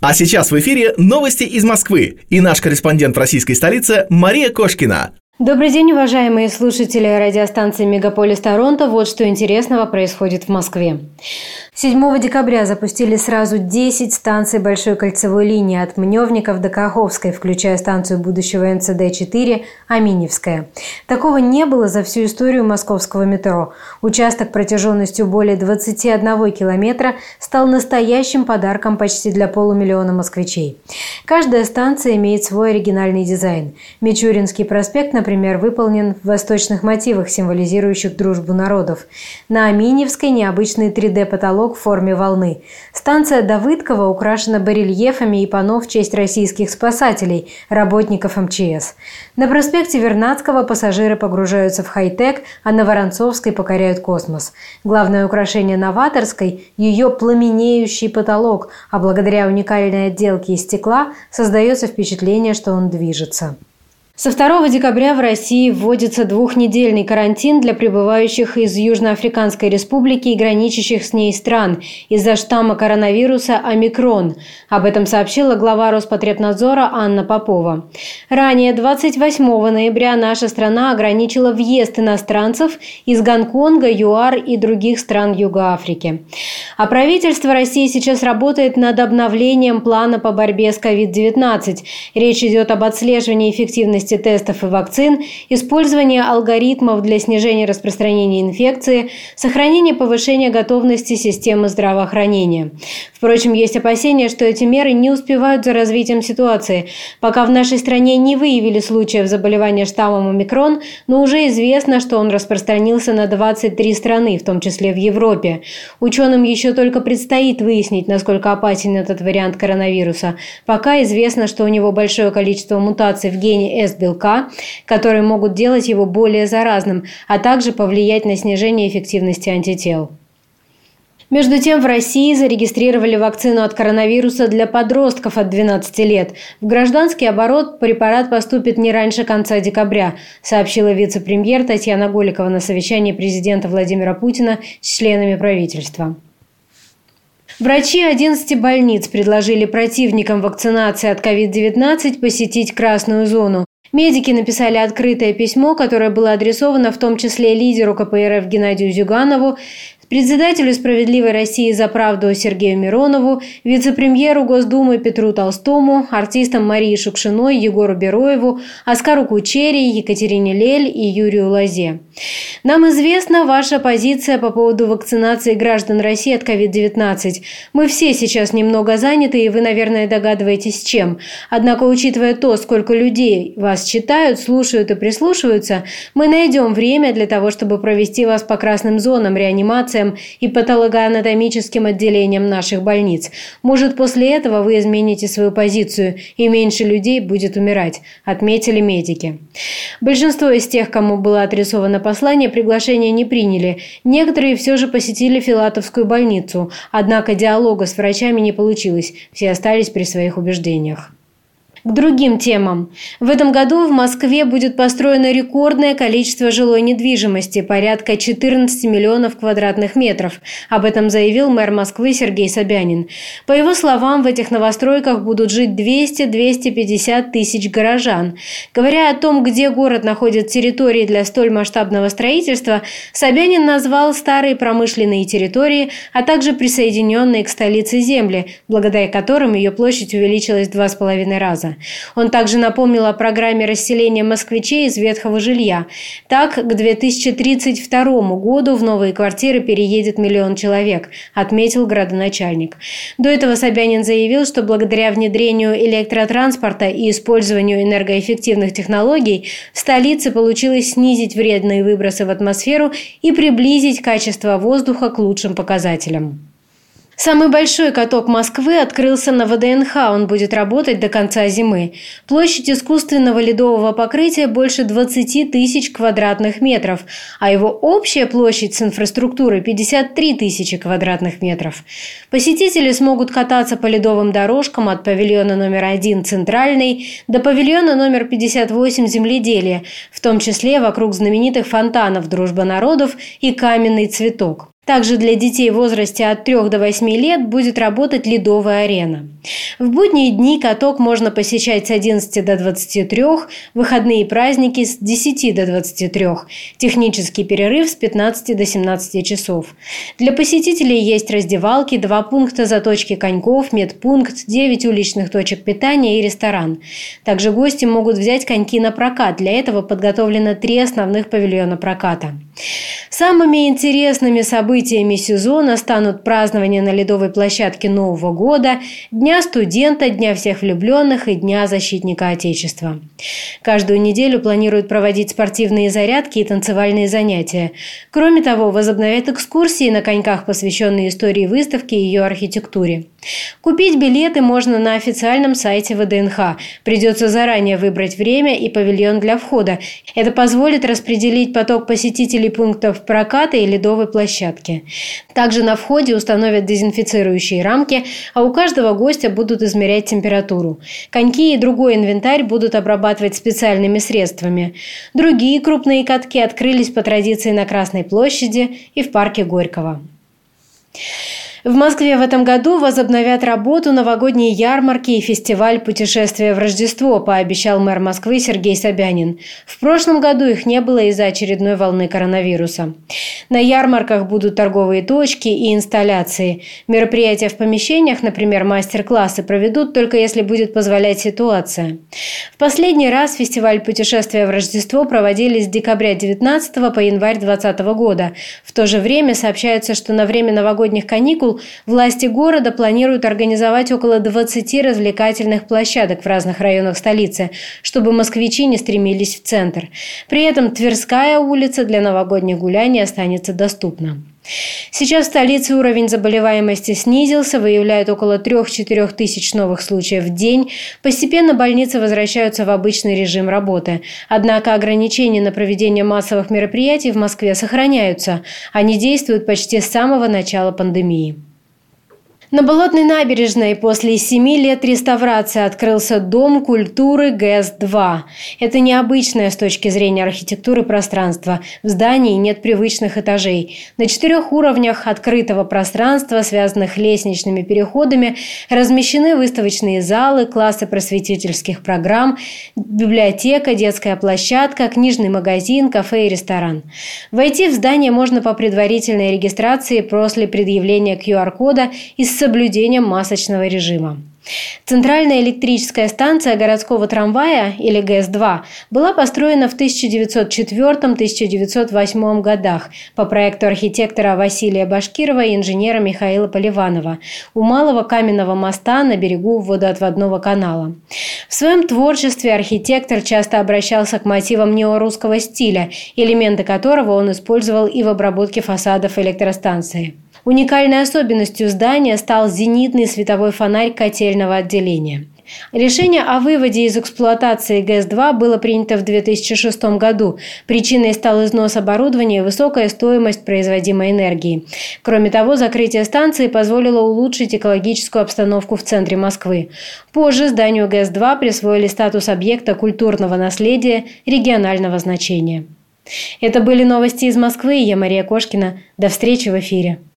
А сейчас в эфире новости из Москвы и наш корреспондент в российской столице Мария Кошкина. Добрый день, уважаемые слушатели радиостанции «Мегаполис Торонто». Вот что интересного происходит в Москве. 7 декабря запустили сразу 10 станций большой кольцевой линии от Мневников до Каховской, включая станцию будущего МЦД-4 Аминевская. Такого не было за всю историю московского метро. Участок протяженностью более 21 километра стал настоящим подарком почти для полумиллиона москвичей. Каждая станция имеет свой оригинальный дизайн. Мичуринский проспект, например, выполнен в восточных мотивах, символизирующих дружбу народов. На Аминевской необычный 3D-потолок потолок в форме волны. Станция Давыдкова украшена барельефами и панно в честь российских спасателей, работников МЧС. На проспекте Вернадского пассажиры погружаются в хай-тек, а на Воронцовской покоряют космос. Главное украшение Новаторской – ее пламенеющий потолок, а благодаря уникальной отделке из стекла создается впечатление, что он движется. Со 2 декабря в России вводится двухнедельный карантин для прибывающих из Южноафриканской республики и граничащих с ней стран из-за штамма коронавируса «Омикрон». Об этом сообщила глава Роспотребнадзора Анна Попова. Ранее, 28 ноября, наша страна ограничила въезд иностранцев из Гонконга, ЮАР и других стран Юга Африки. А правительство России сейчас работает над обновлением плана по борьбе с COVID-19. Речь идет об отслеживании эффективности эффективности тестов и вакцин, использование алгоритмов для снижения распространения инфекции, сохранение повышения готовности системы здравоохранения. Впрочем, есть опасения, что эти меры не успевают за развитием ситуации. Пока в нашей стране не выявили случаев заболевания штаммом омикрон, но уже известно, что он распространился на 23 страны, в том числе в Европе. Ученым еще только предстоит выяснить, насколько опасен этот вариант коронавируса. Пока известно, что у него большое количество мутаций в гене S-белка, которые могут делать его более заразным, а также повлиять на снижение эффективности антител. Между тем, в России зарегистрировали вакцину от коронавируса для подростков от 12 лет. В гражданский оборот препарат поступит не раньше конца декабря, сообщила вице-премьер Татьяна Голикова на совещании президента Владимира Путина с членами правительства. Врачи 11 больниц предложили противникам вакцинации от COVID-19 посетить красную зону. Медики написали открытое письмо, которое было адресовано в том числе лидеру КПРФ Геннадию Зюганову, председателю «Справедливой России за правду» Сергею Миронову, вице-премьеру Госдумы Петру Толстому, артистам Марии Шукшиной, Егору Бероеву, Оскару Кучери, Екатерине Лель и Юрию Лазе. Нам известна ваша позиция по поводу вакцинации граждан России от COVID-19. Мы все сейчас немного заняты, и вы, наверное, догадываетесь, чем. Однако, учитывая то, сколько людей вас читают, слушают и прислушиваются, мы найдем время для того, чтобы провести вас по красным зонам реанимации операциям и патологоанатомическим отделениям наших больниц. Может, после этого вы измените свою позицию и меньше людей будет умирать, отметили медики. Большинство из тех, кому было адресовано послание, приглашение не приняли. Некоторые все же посетили Филатовскую больницу, однако диалога с врачами не получилось, все остались при своих убеждениях. К другим темам. В этом году в Москве будет построено рекордное количество жилой недвижимости, порядка 14 миллионов квадратных метров. Об этом заявил мэр Москвы Сергей Собянин. По его словам, в этих новостройках будут жить 200-250 тысяч горожан. Говоря о том, где город находит территории для столь масштабного строительства, Собянин назвал старые промышленные территории, а также присоединенные к столице земли, благодаря которым ее площадь увеличилась в два с половиной раза месяца. Он также напомнил о программе расселения москвичей из ветхого жилья. Так, к 2032 году в новые квартиры переедет миллион человек, отметил градоначальник. До этого Собянин заявил, что благодаря внедрению электротранспорта и использованию энергоэффективных технологий в столице получилось снизить вредные выбросы в атмосферу и приблизить качество воздуха к лучшим показателям. Самый большой каток Москвы открылся на ВДНХ. Он будет работать до конца зимы. Площадь искусственного ледового покрытия больше 20 тысяч квадратных метров, а его общая площадь с инфраструктурой 53 тысячи квадратных метров. Посетители смогут кататься по ледовым дорожкам от павильона номер один «Центральный» до павильона номер 58 «Земледелие», в том числе вокруг знаменитых фонтанов «Дружба народов» и «Каменный цветок». Также для детей в возрасте от 3 до 8 лет будет работать ледовая арена. В будние дни каток можно посещать с 11 до 23, выходные праздники с 10 до 23, технический перерыв с 15 до 17 часов. Для посетителей есть раздевалки, два пункта заточки коньков, медпункт, 9 уличных точек питания и ресторан. Также гости могут взять коньки на прокат. Для этого подготовлено три основных павильона проката. Самыми интересными событиями сезона станут празднование на ледовой площадке Нового года, Дня студента, Дня всех влюбленных и Дня защитника Отечества. Каждую неделю планируют проводить спортивные зарядки и танцевальные занятия. Кроме того, возобновят экскурсии на коньках, посвященные истории выставки и ее архитектуре. Купить билеты можно на официальном сайте ВДНХ. Придется заранее выбрать время и павильон для входа. Это позволит распределить поток посетителей пунктов проката и ледовой площадки. Также на входе установят дезинфицирующие рамки, а у каждого гостя будут измерять температуру. Коньки и другой инвентарь будут обрабатывать специальными средствами. Другие крупные катки открылись по традиции на Красной площади и в парке Горького. В Москве в этом году возобновят работу новогодние ярмарки и фестиваль путешествия в Рождество, пообещал мэр Москвы Сергей Собянин. В прошлом году их не было из-за очередной волны коронавируса. На ярмарках будут торговые точки и инсталляции. Мероприятия в помещениях, например, мастер-классы, проведут только если будет позволять ситуация. В последний раз фестиваль путешествия в Рождество проводили с декабря 19 по январь 2020 года. В то же время сообщается, что на время новогодних каникул каникул власти города планируют организовать около 20 развлекательных площадок в разных районах столицы, чтобы москвичи не стремились в центр. При этом Тверская улица для новогодних гуляний останется доступна. Сейчас в столице уровень заболеваемости снизился, выявляют около 3-4 тысяч новых случаев в день. Постепенно больницы возвращаются в обычный режим работы. Однако ограничения на проведение массовых мероприятий в Москве сохраняются. Они действуют почти с самого начала пандемии. На Болотной набережной после семи лет реставрации открылся Дом культуры ГЭС-2. Это необычное с точки зрения архитектуры пространство. В здании нет привычных этажей. На четырех уровнях открытого пространства, связанных лестничными переходами, размещены выставочные залы, классы просветительских программ, библиотека, детская площадка, книжный магазин, кафе и ресторан. Войти в здание можно по предварительной регистрации после предъявления QR-кода из соблюдением масочного режима. Центральная электрическая станция городского трамвая, или ГЭС-2, была построена в 1904-1908 годах по проекту архитектора Василия Башкирова и инженера Михаила Поливанова у Малого каменного моста на берегу водоотводного канала. В своем творчестве архитектор часто обращался к мотивам неорусского стиля, элементы которого он использовал и в обработке фасадов электростанции. Уникальной особенностью здания стал зенитный световой фонарь котельного отделения. Решение о выводе из эксплуатации ГЭС-2 было принято в 2006 году. Причиной стал износ оборудования и высокая стоимость производимой энергии. Кроме того, закрытие станции позволило улучшить экологическую обстановку в центре Москвы. Позже зданию ГЭС-2 присвоили статус объекта культурного наследия регионального значения. Это были новости из Москвы, я Мария Кошкина. До встречи в эфире.